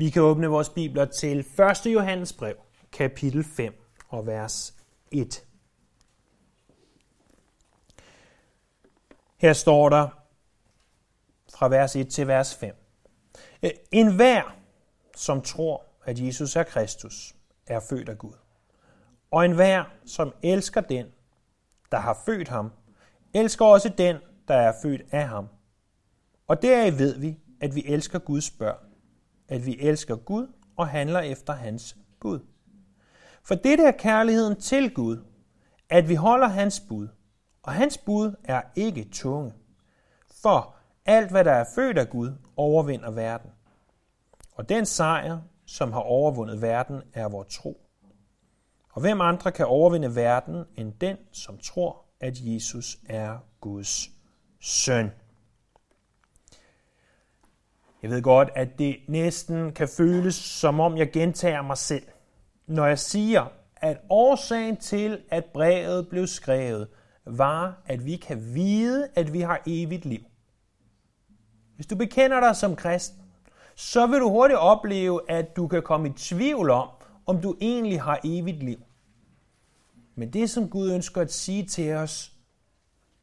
Vi kan åbne vores bibler til 1. Johannes brev, kapitel 5 og vers 1. Her står der fra vers 1 til vers 5. Øh, en hver, som tror, at Jesus er Kristus, er født af Gud. Og en hver, som elsker den, der har født ham, elsker også den, der er født af ham. Og deraf ved vi, at vi elsker Guds børn. At vi elsker Gud og handler efter hans bud. For det er kærligheden til Gud, at vi holder hans bud. Og hans bud er ikke tunge. For alt, hvad der er født af Gud, overvinder verden. Og den sejr, som har overvundet verden, er vor tro. Og hvem andre kan overvinde verden end den, som tror, at Jesus er Guds søn? Jeg ved godt, at det næsten kan føles, som om jeg gentager mig selv, når jeg siger, at årsagen til, at brevet blev skrevet, var, at vi kan vide, at vi har evigt liv. Hvis du bekender dig som kristen, så vil du hurtigt opleve, at du kan komme i tvivl om, om du egentlig har evigt liv. Men det, som Gud ønsker at sige til os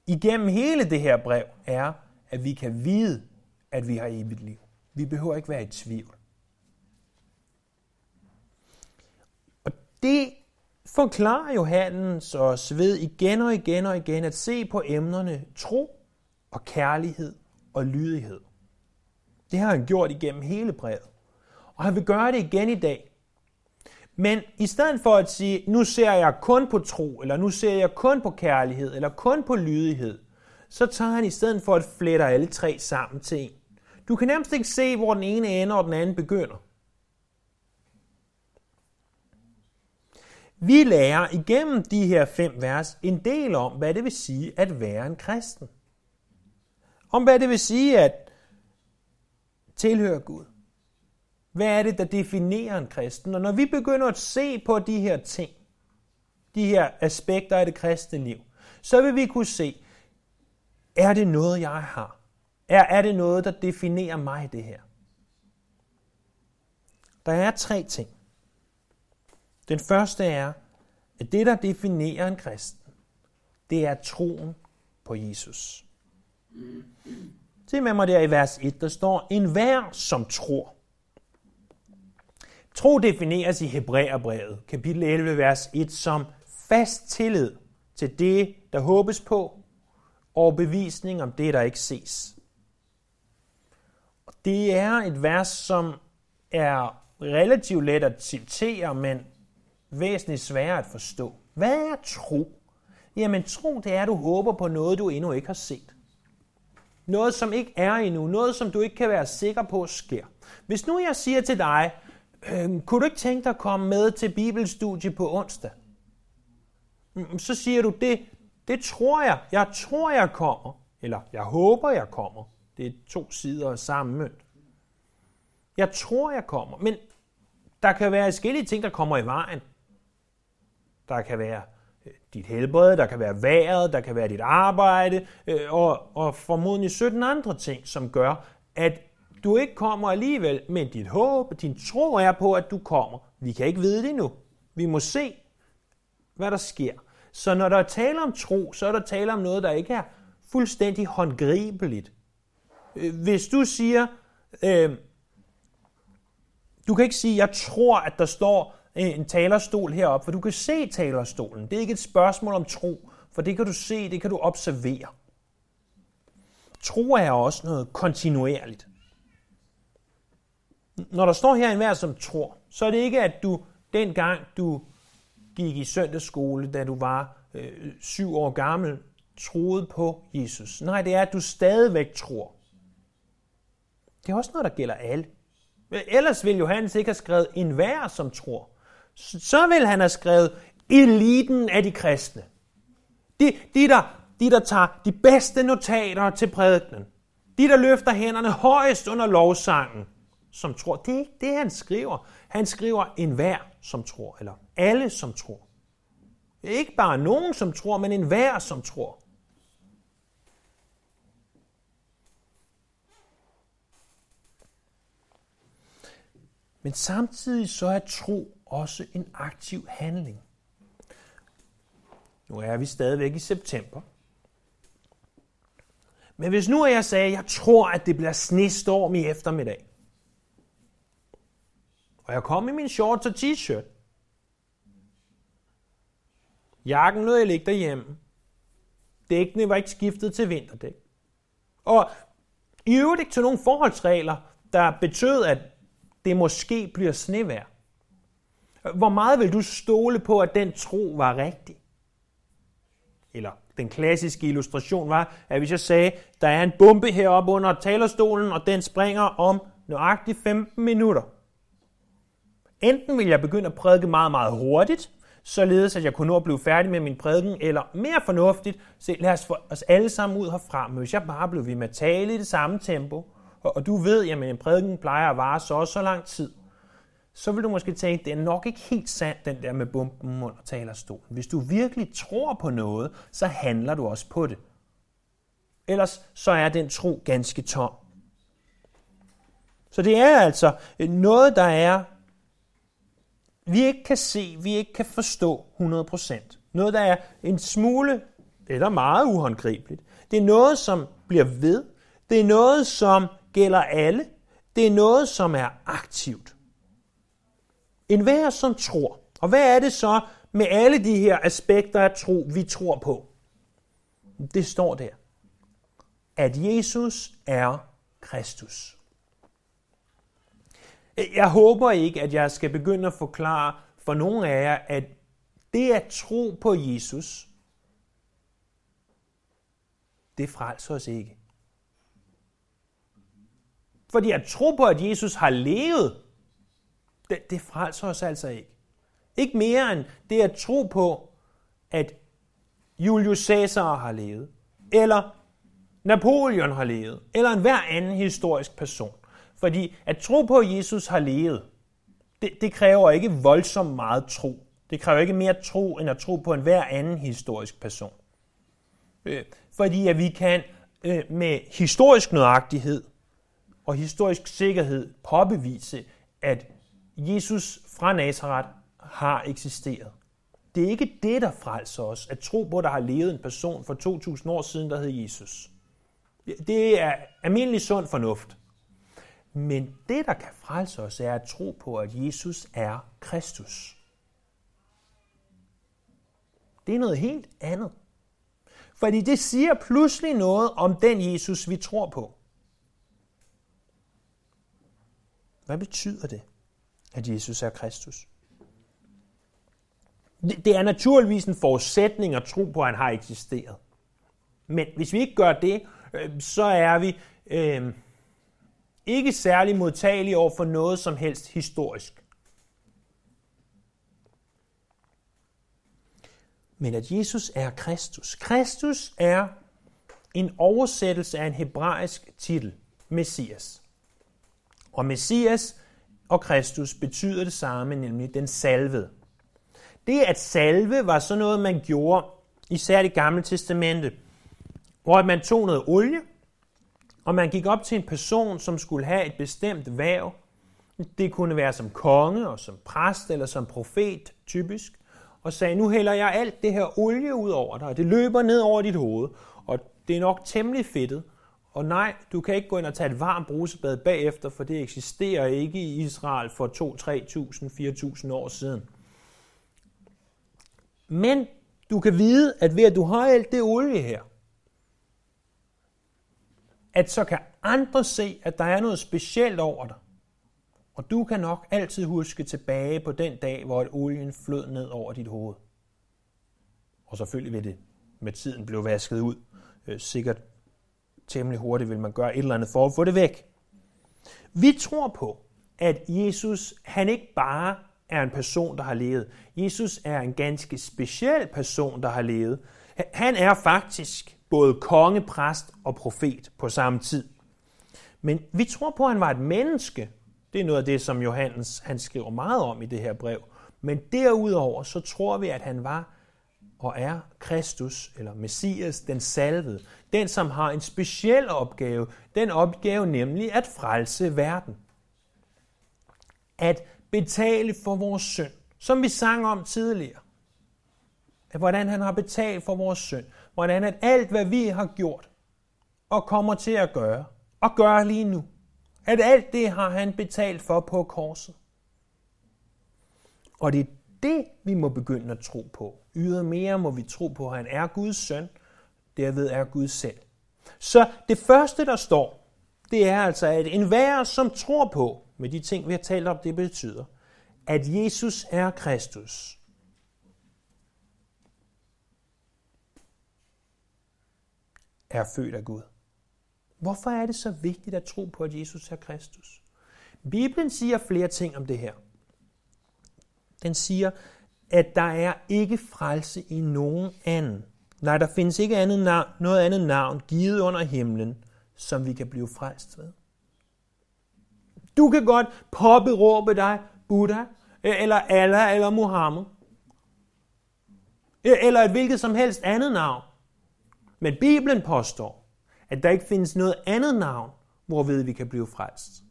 igennem hele det her brev, er, at vi kan vide, at vi har evigt liv. Vi behøver ikke være i tvivl. Og det forklarer Johannes og ved igen og igen og igen at se på emnerne tro og kærlighed og lydighed. Det har han gjort igennem hele brevet. Og han vil gøre det igen i dag. Men i stedet for at sige, nu ser jeg kun på tro, eller nu ser jeg kun på kærlighed, eller kun på lydighed, så tager han i stedet for at flette alle tre sammen til en. Du kan nærmest ikke se, hvor den ene ender og den anden begynder. Vi lærer igennem de her fem vers en del om, hvad det vil sige at være en kristen. Om hvad det vil sige at tilhøre Gud. Hvad er det, der definerer en kristen? Og når vi begynder at se på de her ting, de her aspekter af det kristne liv, så vil vi kunne se, er det noget, jeg har? Er, er det noget, der definerer mig, det her? Der er tre ting. Den første er, at det, der definerer en kristen, det er troen på Jesus. Se med mig der i vers 1, der står, en hver som tror. Tro defineres i Hebræerbrevet, kapitel 11, vers 1, som fast tillid til det, der håbes på, og bevisning om det, der ikke ses. Det er et vers, som er relativt let at citere, men væsentligt sværere at forstå. Hvad er tro? Jamen tro, det er, at du håber på noget, du endnu ikke har set. Noget, som ikke er endnu. Noget, som du ikke kan være sikker på sker. Hvis nu jeg siger til dig, øh, kunne du ikke tænke dig at komme med til bibelstudie på onsdag? Mm, så siger du, det, det tror jeg. Jeg tror, jeg kommer. Eller jeg håber, jeg kommer. Det er to sider af samme mønt. Jeg tror, jeg kommer. Men der kan være forskellige ting, der kommer i vejen. Der kan være øh, dit helbred, der kan være vejret, der kan være dit arbejde, øh, og, og formodentlig 17 andre ting, som gør, at du ikke kommer alligevel, men dit håb, din tro er på, at du kommer. Vi kan ikke vide det nu. Vi må se, hvad der sker. Så når der er tale om tro, så er der tale om noget, der ikke er fuldstændig håndgribeligt. Hvis du siger, øh, du kan ikke sige, jeg tror, at der står øh, en talerstol heroppe, for du kan se talerstolen. Det er ikke et spørgsmål om tro, for det kan du se, det kan du observere. Tro er også noget kontinuerligt. Når der står her en hver som tror, så er det ikke, at du dengang du gik i søndagsskole, da du var øh, syv år gammel, troede på Jesus. Nej, det er, at du stadigvæk tror. Det er også noget, der gælder alle. Ellers vil Johannes ikke have skrevet en vær, som tror. Så vil han have skrevet eliten af de kristne. De, de, der, de, der tager de bedste notater til prædikenen. De, der løfter hænderne højst under lovsangen, som tror. Det er ikke det, han skriver. Han skriver en hver som tror, eller alle som tror. Ikke bare nogen som tror, men en hver som tror. Men samtidig så er tro også en aktiv handling. Nu er vi stadigvæk i september. Men hvis nu jeg sagde, at jeg tror, at det bliver snestorm i eftermiddag, og jeg kom i min shorts og t-shirt, jakken lød jeg ligge derhjemme, dækkene var ikke skiftet til vinterdæk, og i øvrigt ikke til nogle forholdsregler, der betød, at det måske bliver snevær. Hvor meget vil du stole på, at den tro var rigtig? Eller den klassiske illustration var, at hvis jeg sagde, der er en bombe heroppe under talerstolen, og den springer om nøjagtigt 15 minutter. Enten vil jeg begynde at prædike meget, meget hurtigt, således at jeg kunne nå at blive færdig med min prædiken, eller mere fornuftigt, se, lad os få os alle sammen ud herfra. Men hvis jeg bare blev ved med at tale i det samme tempo, og, og du ved, at en prædiken plejer at vare så og så lang tid, så vil du måske tænke, det er nok ikke helt sandt, den der med bomben under talerstolen. Hvis du virkelig tror på noget, så handler du også på det. Ellers så er den tro ganske tom. Så det er altså noget, der er, vi ikke kan se, vi ikke kan forstå 100%. Noget, der er en smule eller meget uhåndgribeligt. Det er noget, som bliver ved. Det er noget, som gælder alle. Det er noget, som er aktivt. En hver, som tror. Og hvad er det så med alle de her aspekter af tro, vi tror på? Det står der. At Jesus er Kristus. Jeg håber ikke, at jeg skal begynde at forklare for nogen af jer, at det at tro på Jesus, det frelser os ikke. Fordi at tro på, at Jesus har levet, det, det frelser os altså ikke. Ikke mere end det at tro på, at Julius Caesar har levet, eller Napoleon har levet, eller en hver anden historisk person. Fordi at tro på, at Jesus har levet, det, det kræver ikke voldsomt meget tro. Det kræver ikke mere tro, end at tro på en hver anden historisk person. Øh, fordi at vi kan øh, med historisk nøjagtighed og historisk sikkerhed påbevise, at Jesus fra Nazareth har eksisteret. Det er ikke det, der frelser os, at tro på, at der har levet en person for 2000 år siden, der hed Jesus. Det er almindelig sund fornuft. Men det, der kan frelse os, er at tro på, at Jesus er Kristus. Det er noget helt andet. Fordi det siger pludselig noget om den Jesus, vi tror på. Hvad betyder det? at Jesus er Kristus. Det er naturligvis en forudsætning at tro på, at han har eksisteret. Men hvis vi ikke gør det, øh, så er vi øh, ikke særlig modtagelige over for noget som helst historisk. Men at Jesus er Kristus. Kristus er en oversættelse af en hebraisk titel, Messias. Og Messias og Kristus betyder det samme, nemlig den salvede. Det at salve var så noget, man gjorde, især i gamle testamente, hvor man tog noget olie, og man gik op til en person, som skulle have et bestemt værv. Det kunne være som konge og som præst eller som profet, typisk. Og sagde, nu hælder jeg alt det her olie ud over dig, og det løber ned over dit hoved. Og det er nok temmelig fedtet, og nej, du kan ikke gå ind og tage et varmt brusebad bagefter, for det eksisterer ikke i Israel for 2, 3.000, 4.000 år siden. Men du kan vide, at ved at du har alt det olie her, at så kan andre se, at der er noget specielt over dig. Og du kan nok altid huske tilbage på den dag, hvor et olien flød ned over dit hoved. Og selvfølgelig vil det med tiden blive vasket ud, øh, sikkert temmelig hurtigt vil man gøre et eller andet for at få det væk. Vi tror på, at Jesus, han ikke bare er en person, der har levet. Jesus er en ganske speciel person, der har levet. Han er faktisk både konge, præst og profet på samme tid. Men vi tror på, at han var et menneske. Det er noget af det, som Johannes han skriver meget om i det her brev. Men derudover så tror vi, at han var og er Kristus, eller Messias, den salvede. Den, som har en speciel opgave. Den opgave nemlig at frelse verden. at betale for vores synd, som vi sang om tidligere. At hvordan han har betalt for vores synd. Hvordan at alt, hvad vi har gjort og kommer til at gøre, og gør lige nu, at alt det har han betalt for på korset. Og det er det, vi må begynde at tro på. Ydermere må vi tro på, at han er Guds søn, derved er Gud selv. Så det første, der står, det er altså, at enhver, som tror på, med de ting, vi har talt om, det betyder, at Jesus er Kristus. Er født af Gud. Hvorfor er det så vigtigt at tro på, at Jesus er Kristus? Bibelen siger flere ting om det her. Den siger, at der er ikke frelse i nogen anden. Nej, der findes ikke andet navn, noget andet navn givet under himlen, som vi kan blive frelst ved. Du kan godt påberåbe dig Buddha, e- eller Allah, eller Muhammed, e- eller et hvilket som helst andet navn. Men Bibelen påstår, at der ikke findes noget andet navn, hvorved vi kan blive frelst.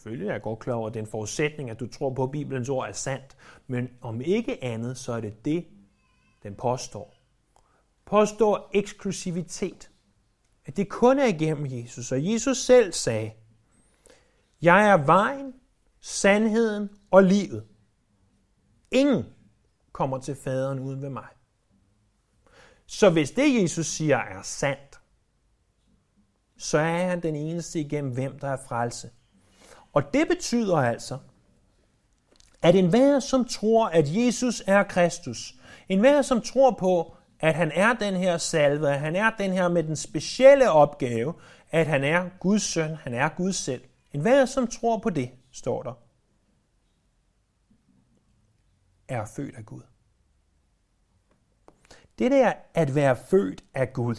Selvfølgelig er jeg godt klar over, at den forudsætning, at du tror på, at Bibelens ord er sandt. Men om ikke andet, så er det det, den påstår. Påstår eksklusivitet. At det kun er igennem Jesus. Og Jesus selv sagde, jeg er vejen, sandheden og livet. Ingen kommer til faderen uden ved mig. Så hvis det, Jesus siger, er sandt, så er han den eneste igennem hvem der er frelse. Og det betyder altså, at enhver, som tror, at Jesus er Kristus, enhver, som tror på, at han er den her salve, at han er den her med den specielle opgave, at han er Guds søn, han er Gud selv. En hver, som tror på det, står der, er født af Gud. Det der at være født af Gud,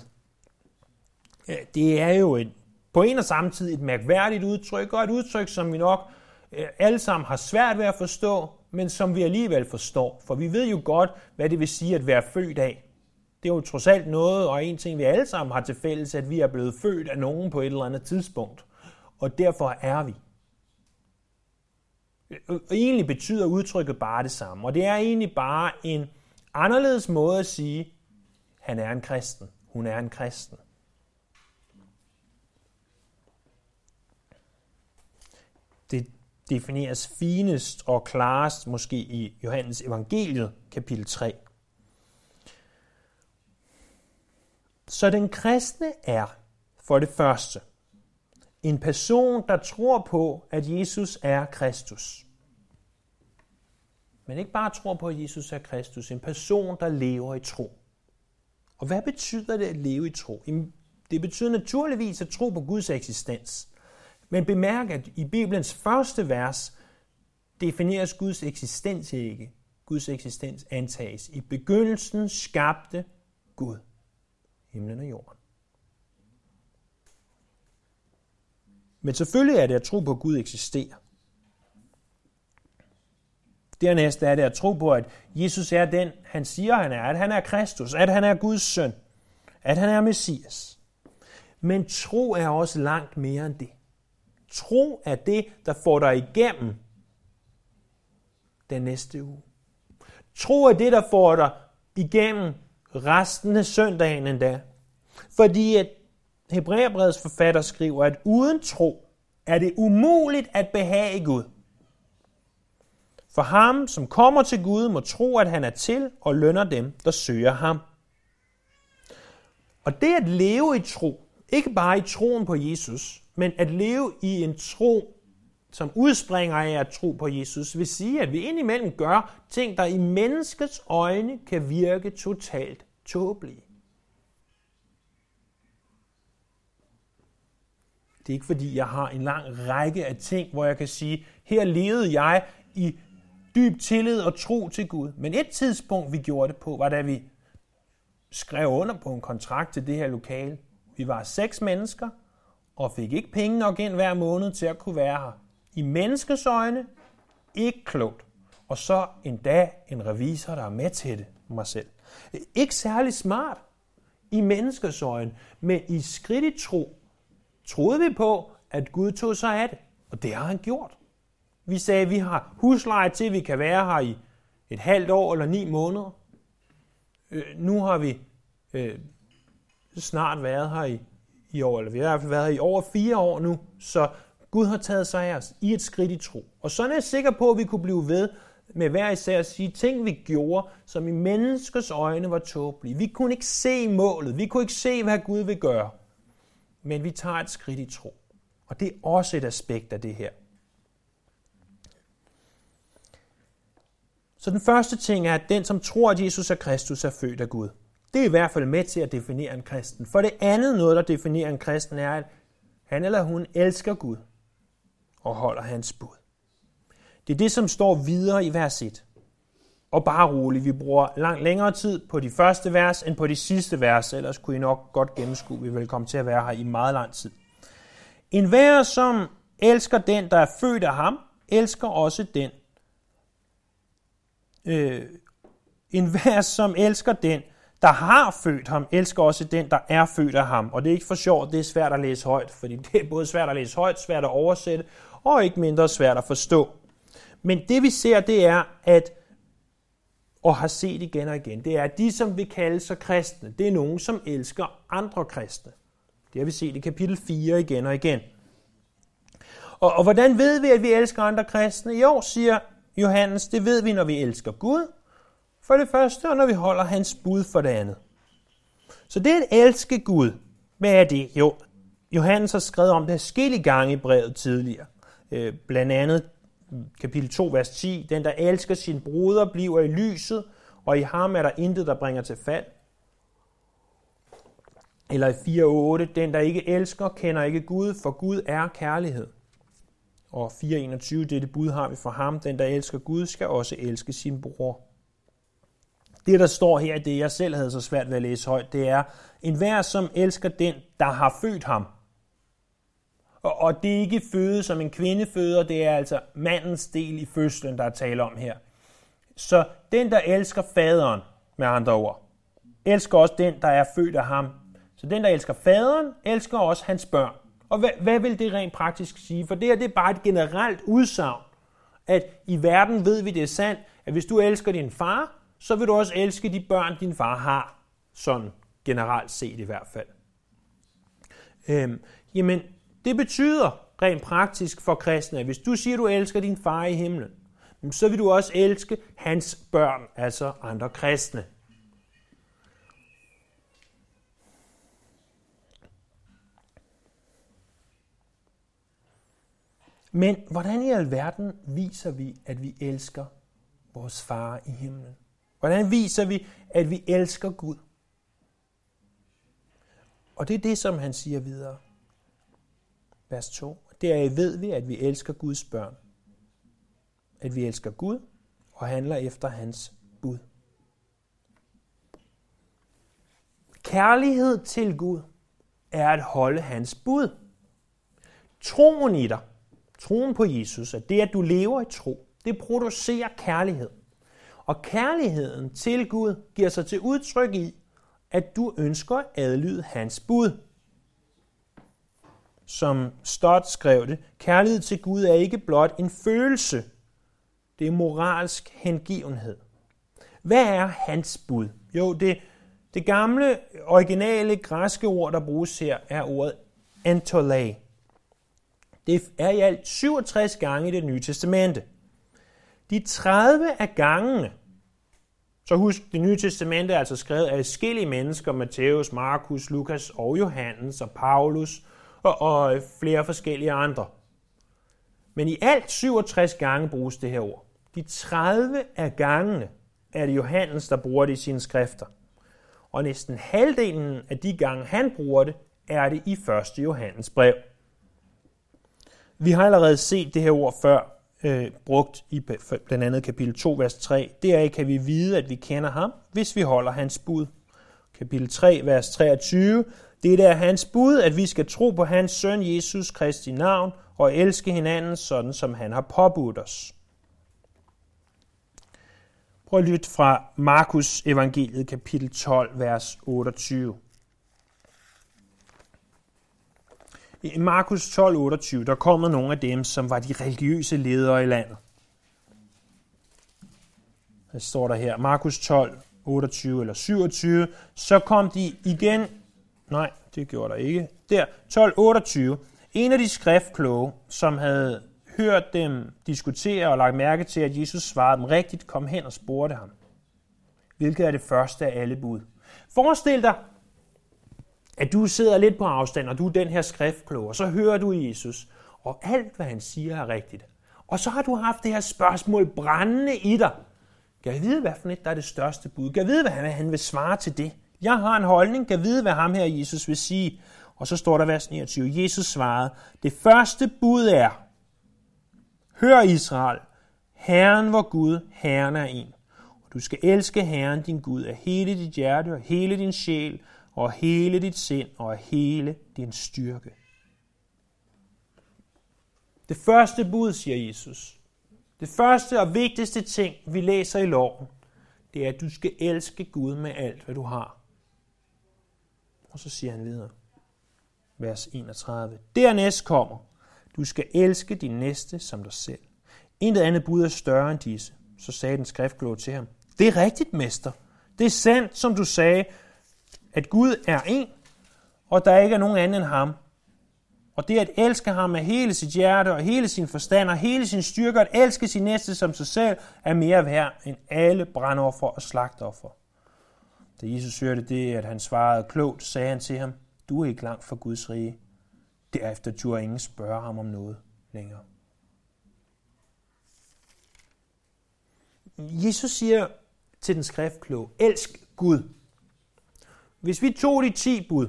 det er jo et, på en og samme tid et mærkværdigt udtryk, og et udtryk, som vi nok øh, alle sammen har svært ved at forstå, men som vi alligevel forstår. For vi ved jo godt, hvad det vil sige at være født af. Det er jo trods alt noget, og en ting, vi alle sammen har til fælles, at vi er blevet født af nogen på et eller andet tidspunkt. Og derfor er vi. Øh, egentlig betyder udtrykket bare det samme. Og det er egentlig bare en anderledes måde at sige, han er en kristen. Hun er en kristen. Det defineres finest og klarest måske i Johannes evangeliet, kapitel 3. Så den kristne er for det første en person, der tror på, at Jesus er Kristus. Men ikke bare tror på, at Jesus er Kristus. En person, der lever i tro. Og hvad betyder det at leve i tro? Det betyder naturligvis at tro på Guds eksistens. Men bemærk, at i Bibelens første vers defineres Guds eksistens ikke. Guds eksistens antages. I begyndelsen skabte Gud himlen og jorden. Men selvfølgelig er det at tro på, at Gud eksisterer. Dernæst er det at tro på, at Jesus er den, han siger, han er. At han er Kristus. At han er Guds søn. At han er Messias. Men tro er også langt mere end det. Tro er det, der får dig igennem den næste uge. Tro er det, der får dig igennem resten af søndagen endda. Fordi at Hebræerbrevets forfatter skriver, at uden tro er det umuligt at behage Gud. For ham, som kommer til Gud, må tro, at han er til og lønner dem, der søger ham. Og det at leve i tro, ikke bare i troen på Jesus, men at leve i en tro, som udspringer af at tro på Jesus, vil sige, at vi indimellem gør ting, der i menneskets øjne kan virke totalt tåbelige. Det er ikke fordi, jeg har en lang række af ting, hvor jeg kan sige, her levede jeg i dyb tillid og tro til Gud. Men et tidspunkt, vi gjorde det på, var da vi skrev under på en kontrakt til det her lokale. Vi var seks mennesker, og fik ikke penge nok ind hver måned til at kunne være her. I menneskes øjne, ikke klogt. Og så endda en revisor, der er med til det, mig selv. Ikke særlig smart i menneskers øjne, men i skridt i tro, troede vi på, at Gud tog sig af det. Og det har han gjort. Vi sagde, at vi har husleje til, at vi kan være her i et halvt år eller ni måneder. Øh, nu har vi øh, snart været her i, i år, eller vi har i hvert fald været her i over fire år nu, så Gud har taget sig af os i et skridt i tro. Og sådan er jeg sikker på, at vi kunne blive ved med hver især at sige ting, vi gjorde, som i menneskers øjne var tåbelige. Vi kunne ikke se målet. Vi kunne ikke se, hvad Gud vil gøre. Men vi tager et skridt i tro. Og det er også et aspekt af det her. Så den første ting er, at den, som tror, at Jesus er Kristus, er født af Gud. Det er i hvert fald med til at definere en kristen. For det andet noget, der definerer en kristen, er, at han eller hun elsker Gud og holder hans bud. Det er det, som står videre i vers 1. Og bare roligt, vi bruger langt længere tid på de første vers, end på de sidste vers, ellers kunne I nok godt gennemskue, vi vil komme til at være her i meget lang tid. En vær, som elsker den, der er født af ham, elsker også den. Øh, en vær, som elsker den, der har født ham, elsker også den, der er født af ham. Og det er ikke for sjovt, det er svært at læse højt, fordi det er både svært at læse højt, svært at oversætte, og ikke mindre svært at forstå. Men det vi ser, det er, at og har set igen og igen, det er, at de, som vi kalder sig kristne, det er nogen, som elsker andre kristne. Det har vi set i kapitel 4 igen og igen. Og, og hvordan ved vi, at vi elsker andre kristne? Jo, siger Johannes, det ved vi, når vi elsker Gud, for det første, og når vi holder hans bud for det andet. Så det er at elske Gud. Hvad er det? Jo, Johannes har skrevet om det forskellige gange i brevet tidligere. Øh, blandt andet kapitel 2, vers 10. Den, der elsker sin broder, bliver i lyset, og i ham er der intet, der bringer til fald. Eller i 4.8. Den, der ikke elsker, kender ikke Gud, for Gud er kærlighed. Og 4.21. Dette bud har vi for ham. Den, der elsker Gud, skal også elske sin bror. Det, der står her, det jeg selv havde så svært ved at læse højt, det er, en hver, som elsker den, der har født ham. Og, og det er ikke føde som en kvinde føder, det er altså mandens del i fødslen, der er tale om her. Så den, der elsker faderen, med andre ord, elsker også den, der er født af ham. Så den, der elsker faderen, elsker også hans børn. Og hvad, hvad vil det rent praktisk sige? For det her det er bare et generelt udsagn, at i verden ved vi det er sandt, at hvis du elsker din far, så vil du også elske de børn, din far har. Sådan generelt set i hvert fald. Øhm, jamen, det betyder rent praktisk for kristne, at hvis du siger, at du elsker din far i himlen, så vil du også elske hans børn, altså andre kristne. Men hvordan i alverden viser vi, at vi elsker vores far i himlen? Hvordan viser vi, at vi elsker Gud? Og det er det, som han siger videre vers 2. Deraf ved vi, at vi elsker Guds børn. At vi elsker Gud og handler efter hans bud. Kærlighed til Gud er at holde hans bud. Troen i dig, troen på Jesus, at det, at du lever i tro, det producerer kærlighed. Og kærligheden til Gud giver sig til udtryk i, at du ønsker at adlyde hans bud som Stott skrev det, kærlighed til Gud er ikke blot en følelse, det er moralsk hengivenhed. Hvad er hans bud? Jo, det, det gamle, originale græske ord, der bruges her, er ordet antolag. Det er i alt 67 gange i det nye testamente. De 30 af gangene, så husk, det nye testamente er altså skrevet af forskellige mennesker, Matthæus, Markus, Lukas og Johannes og Paulus, og, og flere forskellige andre. Men i alt 67 gange bruges det her ord. De 30 af gangene er det Johannes, der bruger det i sine skrifter. Og næsten halvdelen af de gange, han bruger det, er det i 1. Johannes brev. Vi har allerede set det her ord før, øh, brugt i blandt andet kapitel 2, vers 3. Deraf kan vi vide, at vi kender ham, hvis vi holder hans bud. Kapitel 3, vers 23. Det er hans bud, at vi skal tro på hans søn Jesus Kristi navn og elske hinanden, sådan som han har påbudt os. Prøv at lytte fra Markus evangeliet kapitel 12, vers 28. I Markus 12, 28, der kommer nogle af dem, som var de religiøse ledere i landet. Der står der her, Markus 12, 28 eller 27, så kom de igen, nej, det gjorde der ikke, der, 12, 28, en af de skriftkloge, som havde hørt dem diskutere og lagt mærke til, at Jesus svarede dem rigtigt, kom hen og spurgte ham. Hvilket er det første af alle bud? Forestil dig, at du sidder lidt på afstand, og du er den her skriftklog, og så hører du Jesus, og alt, hvad han siger, er rigtigt. Og så har du haft det her spørgsmål brændende i dig. Kan jeg vide, hvad for et, der er det største bud? Kan jeg vide, hvad han vil svare til det? Jeg har en holdning. Kan jeg vide, hvad ham her Jesus vil sige? Og så står der vers 29. Jesus svarede, det første bud er, Hør Israel, Herren vor Gud, Herren er en. Og du skal elske Herren din Gud af hele dit hjerte og hele din sjæl og hele dit sind og hele din styrke. Det første bud, siger Jesus. Det første og vigtigste ting, vi læser i loven, det er, at du skal elske Gud med alt, hvad du har. Og så siger han videre, vers 31. Dernæst kommer, du skal elske din næste som dig selv. Intet andet bud er større end disse. Så sagde den skriftkloge til ham, det er rigtigt, mester. Det er sandt, som du sagde, at Gud er en, og der ikke er nogen anden end ham. Og det at elske ham med hele sit hjerte og hele sin forstand og hele sin styrke, at elske sin næste som sig selv, er mere værd end alle brandoffer og slagtoffer. Da Jesus hørte det, at han svarede klogt, sagde han til ham, du er ikke langt fra Guds rige. Derefter turde ingen spørge ham om noget længere. Jesus siger til den skriftkloge, elsk Gud hvis vi tog de 10 bud,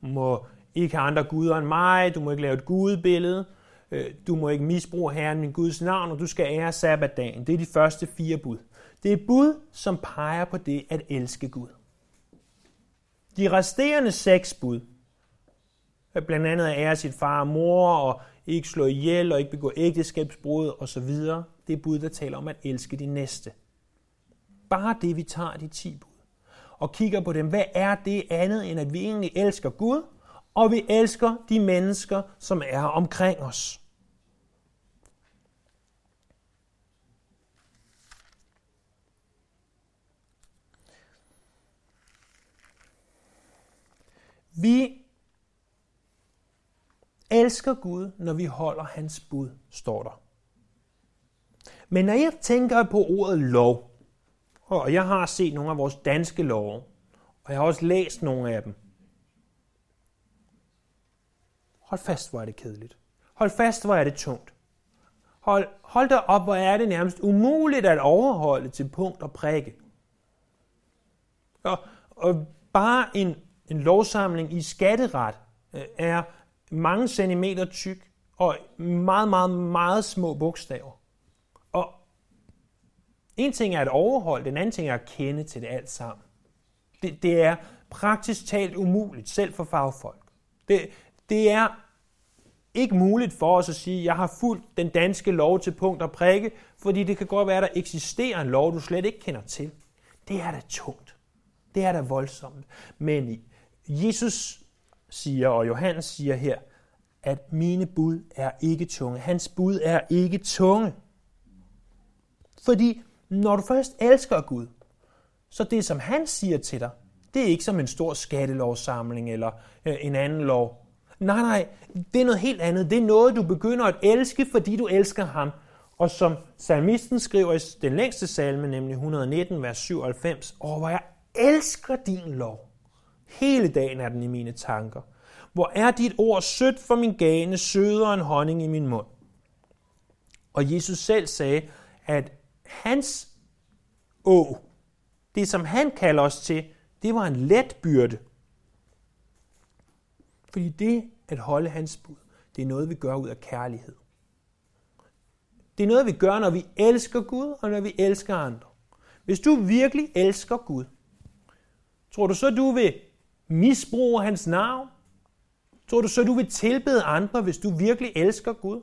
må ikke have andre guder end mig, du må ikke lave et gudebillede, øh, du må ikke misbruge Herren min Guds navn, og du skal ære sabbatdagen. Det er de første fire bud. Det er bud, som peger på det at elske Gud. De resterende seks bud, øh, blandt andet at ære sit far og mor, og ikke slå ihjel, og ikke begå ægteskabsbrud osv., det er bud, der taler om at elske de næste. Bare det, vi tager de 10 bud og kigger på dem, hvad er det andet, end at vi egentlig elsker Gud, og vi elsker de mennesker, som er omkring os. Vi elsker Gud, når vi holder hans bud, står der. Men når jeg tænker på ordet lov, og jeg har set nogle af vores danske love, og jeg har også læst nogle af dem. Hold fast, hvor er det kedeligt. Hold fast, hvor er det tungt. Hold, hold da op, hvor er det nærmest umuligt at overholde til punkt og prikke. Og, og bare en, en lovsamling i skatteret øh, er mange centimeter tyk og meget, meget, meget små bogstaver. En ting er at overholde, den anden ting er at kende til det alt sammen. Det, det er praktisk talt umuligt, selv for fagfolk. Det, det er ikke muligt for os at sige, at jeg har fulgt den danske lov til punkt og prikke, fordi det kan godt være, at der eksisterer en lov, du slet ikke kender til. Det er da tungt. Det er da voldsomt. Men Jesus siger, og Johannes siger her, at mine bud er ikke tunge. Hans bud er ikke tunge. Fordi når du først elsker Gud, så det, som han siger til dig, det er ikke som en stor skattelovsamling eller øh, en anden lov. Nej, nej, det er noget helt andet. Det er noget, du begynder at elske, fordi du elsker ham. Og som salmisten skriver i den længste salme, nemlig 119, vers 97, Åh, hvor jeg elsker din lov. Hele dagen er den i mine tanker. Hvor er dit ord sødt for min gane, sødere end honning i min mund. Og Jesus selv sagde, at hans å, det som han kalder os til, det var en let byrde. Fordi det at holde hans bud, det er noget, vi gør ud af kærlighed. Det er noget, vi gør, når vi elsker Gud, og når vi elsker andre. Hvis du virkelig elsker Gud, tror du så, du vil misbruge hans navn? Tror du så, du vil tilbede andre, hvis du virkelig elsker Gud?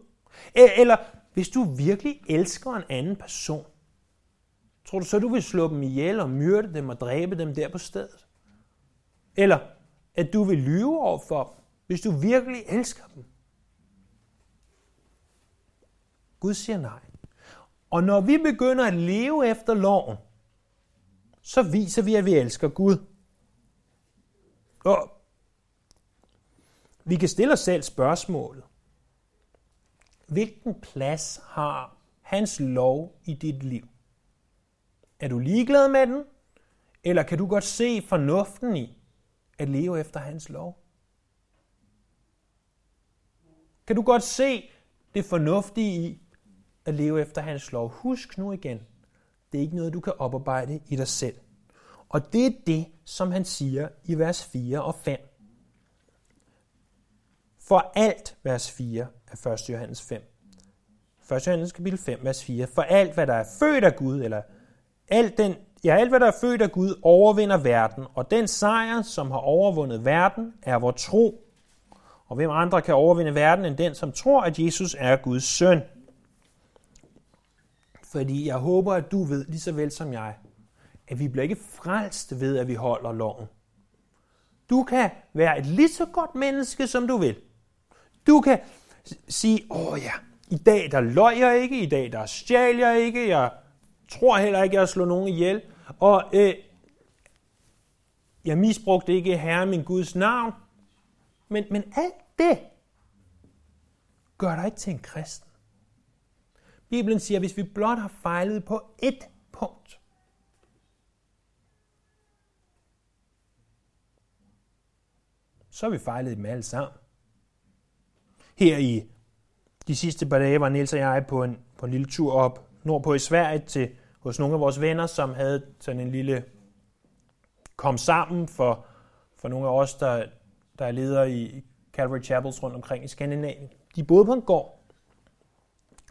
E- eller hvis du virkelig elsker en anden person? Tror du så, du vil slå dem ihjel og myrde dem og dræbe dem der på stedet? Eller at du vil lyve over for dem, Hvis du virkelig elsker dem. Gud siger nej. Og når vi begynder at leve efter loven, så viser vi, at vi elsker Gud. Og vi kan stille os selv spørgsmålet. Hvilken plads har hans lov i dit liv? Er du ligeglad med den? Eller kan du godt se fornuften i at leve efter hans lov? Kan du godt se det fornuftige i at leve efter hans lov? Husk nu igen, det er ikke noget, du kan oparbejde i dig selv. Og det er det, som han siger i vers 4 og 5. For alt, vers 4 af 1. Johannes 5. 1. Johannes kapitel 5, vers 4. For alt, hvad der er født af Gud, eller alt, den, ja, alt hvad der er født af Gud, overvinder verden, og den sejr, som har overvundet verden, er vor tro. Og hvem andre kan overvinde verden, end den, som tror, at Jesus er Guds søn? Fordi jeg håber, at du ved, lige så vel som jeg, at vi bliver ikke frelst ved, at vi holder loven. Du kan være et lige så godt menneske, som du vil. Du kan sige, åh ja, i dag der løg jeg ikke, i dag der stjal jeg ikke, jeg tror heller ikke, jeg slår nogen ihjel, og øh, jeg misbrugte ikke Herre min Guds navn. Men, men alt det gør dig ikke til en kristen. Bibelen siger, at hvis vi blot har fejlet på ét punkt, så har vi fejlet dem alle sammen. Her i de sidste par dage var Niels og jeg på en, på en lille tur op nordpå i Sverige til, hos nogle af vores venner, som havde sådan en lille kom sammen for, for nogle af os, der, der er ledere i Calvary Chapels rundt omkring i Skandinavien. De boede på en gård,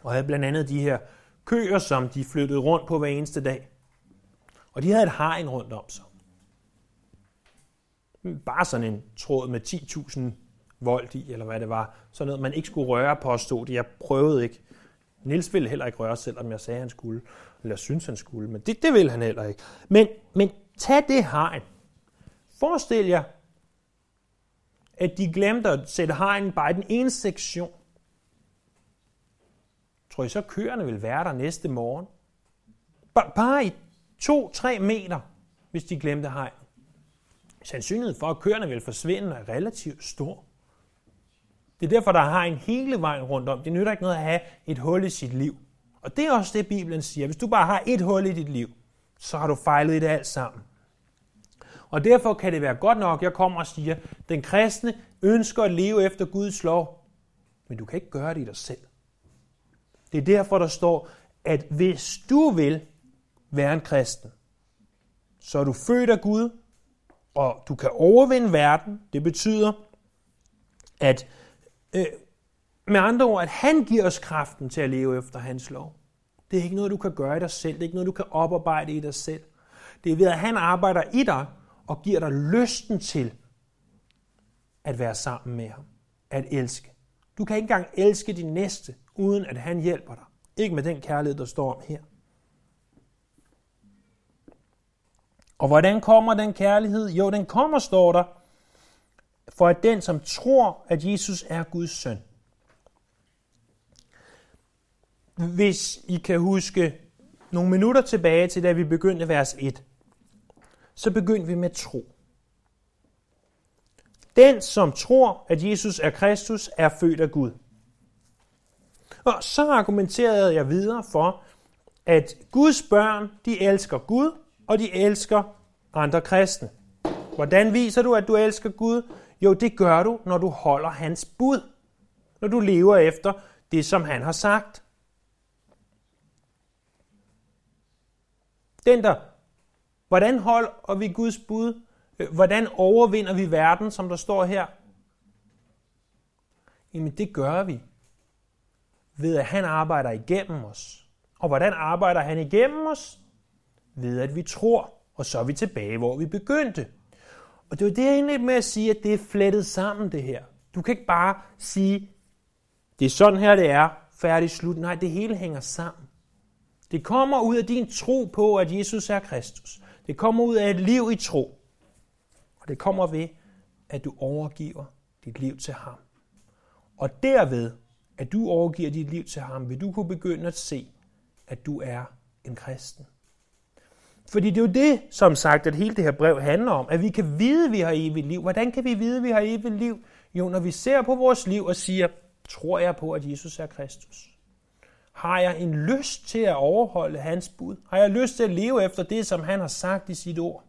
og havde blandt andet de her køer, som de flyttede rundt på hver eneste dag. Og de havde et hegn rundt om sig. Bare sådan en tråd med 10.000 volt i, eller hvad det var. Sådan noget, man ikke skulle røre, påstod det. Jeg prøvede ikke. Nils ville heller ikke røre, selvom jeg sagde, han skulle. Eller synes, han skulle. Men det, det ville han heller ikke. Men, men tag det hegn. Forestil jer, at de glemte at sætte hegn bare i den ene sektion. Tror I så, køerne vil være der næste morgen? Bare i 2-3 meter, hvis de glemte hegn. Sandsynligheden for, at køerne vil forsvinde, er relativt stor. Det er derfor, der har en hele vejen rundt om. Det nytter ikke noget at have et hul i sit liv. Og det er også det, Bibelen siger. Hvis du bare har et hul i dit liv, så har du fejlet i det alt sammen. Og derfor kan det være godt nok, jeg kommer og siger, den kristne ønsker at leve efter Guds lov, men du kan ikke gøre det i dig selv. Det er derfor, der står, at hvis du vil være en kristen, så er du født af Gud, og du kan overvinde verden. Det betyder, at øh, med andre ord, at han giver os kraften til at leve efter hans lov. Det er ikke noget, du kan gøre i dig selv. Det er ikke noget, du kan oparbejde i dig selv. Det er ved, at han arbejder i dig og giver dig lysten til at være sammen med ham. At elske. Du kan ikke engang elske din næste, uden at han hjælper dig. Ikke med den kærlighed, der står om her. Og hvordan kommer den kærlighed? Jo, den kommer, står der, for at den, som tror, at Jesus er Guds søn. Hvis I kan huske nogle minutter tilbage til, da vi begyndte vers 1, så begyndte vi med tro. Den, som tror, at Jesus er Kristus, er født af Gud. Og så argumenterede jeg videre for, at Guds børn, de elsker Gud, og de elsker andre kristne. Hvordan viser du, at du elsker Gud? Jo, det gør du, når du holder hans bud. Når du lever efter det, som han har sagt. Den der, hvordan holder vi Guds bud? Øh, hvordan overvinder vi verden, som der står her? Jamen det gør vi ved, at han arbejder igennem os. Og hvordan arbejder han igennem os? Ved at vi tror, og så er vi tilbage, hvor vi begyndte. Og det er det, jeg egentlig med at sige, at det er flettet sammen, det her. Du kan ikke bare sige, det er sådan her, det er, færdig, slut. Nej, det hele hænger sammen. Det kommer ud af din tro på, at Jesus er Kristus. Det kommer ud af et liv i tro. Og det kommer ved, at du overgiver dit liv til ham. Og derved, at du overgiver dit liv til ham, vil du kunne begynde at se, at du er en kristen. Fordi det er jo det, som sagt, at hele det her brev handler om, at vi kan vide, at vi har evigt liv. Hvordan kan vi vide, at vi har evigt liv? Jo, når vi ser på vores liv og siger, tror jeg på, at Jesus er Kristus? Har jeg en lyst til at overholde hans bud? Har jeg lyst til at leve efter det, som han har sagt i sit ord?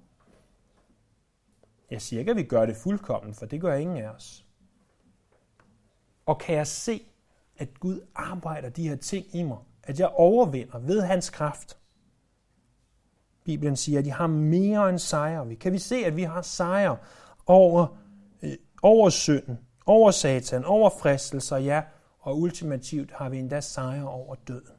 Jeg siger ikke, at vi gør det fuldkommen, for det gør ingen af os. Og kan jeg se, at Gud arbejder de her ting i mig? At jeg overvinder ved hans kraft? Bibelen siger, at de har mere end sejr. Vi kan vi se, at vi har sejr over, øh, over synden, over satan, over fristelser, ja, og ultimativt har vi endda sejr over døden.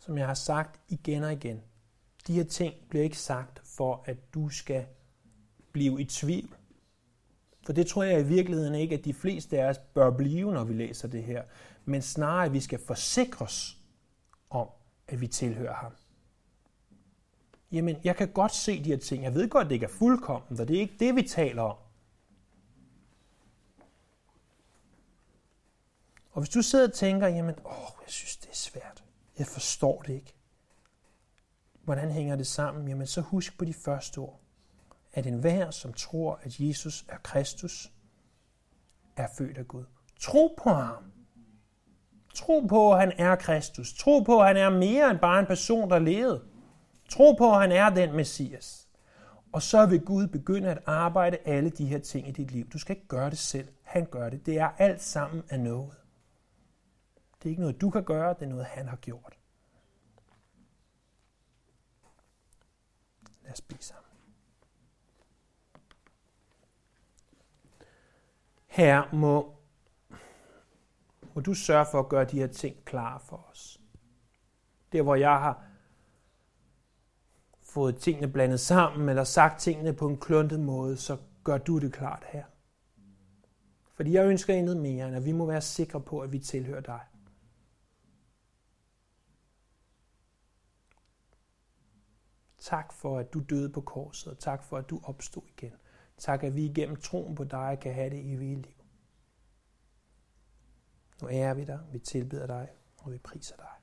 Som jeg har sagt igen og igen, de her ting bliver ikke sagt for, at du skal blive i tvivl. For det tror jeg i virkeligheden ikke, at de fleste af os bør blive, når vi læser det her. Men snarere, at vi skal forsikres om, at vi tilhører ham. Jamen, jeg kan godt se de her ting. Jeg ved godt, at det ikke er fuldkommen, og det er ikke det, vi taler om. Og hvis du sidder og tænker, jamen, åh, jeg synes, det er svært. Jeg forstår det ikke. Hvordan hænger det sammen? Jamen, så husk på de første ord at enhver, som tror, at Jesus er Kristus, er født af Gud. Tro på ham. Tro på, at han er Kristus. Tro på, at han er mere end bare en person, der levede. Tro på, at han er den Messias. Og så vil Gud begynde at arbejde alle de her ting i dit liv. Du skal ikke gøre det selv. Han gør det. Det er alt sammen af noget. Det er ikke noget, du kan gøre. Det er noget, han har gjort. Lad os bede sammen. Her må, må du sørge for at gøre de her ting klar for os. Der hvor jeg har fået tingene blandet sammen, eller sagt tingene på en kluntet måde, så gør du det klart her. Fordi jeg ønsker intet mere, end at vi må være sikre på, at vi tilhører dig. Tak for, at du døde på korset, og tak for, at du opstod igen. Tak, at vi igennem troen på dig kan have det evige liv. Nu ærer vi dig, vi tilbeder dig, og vi priser dig.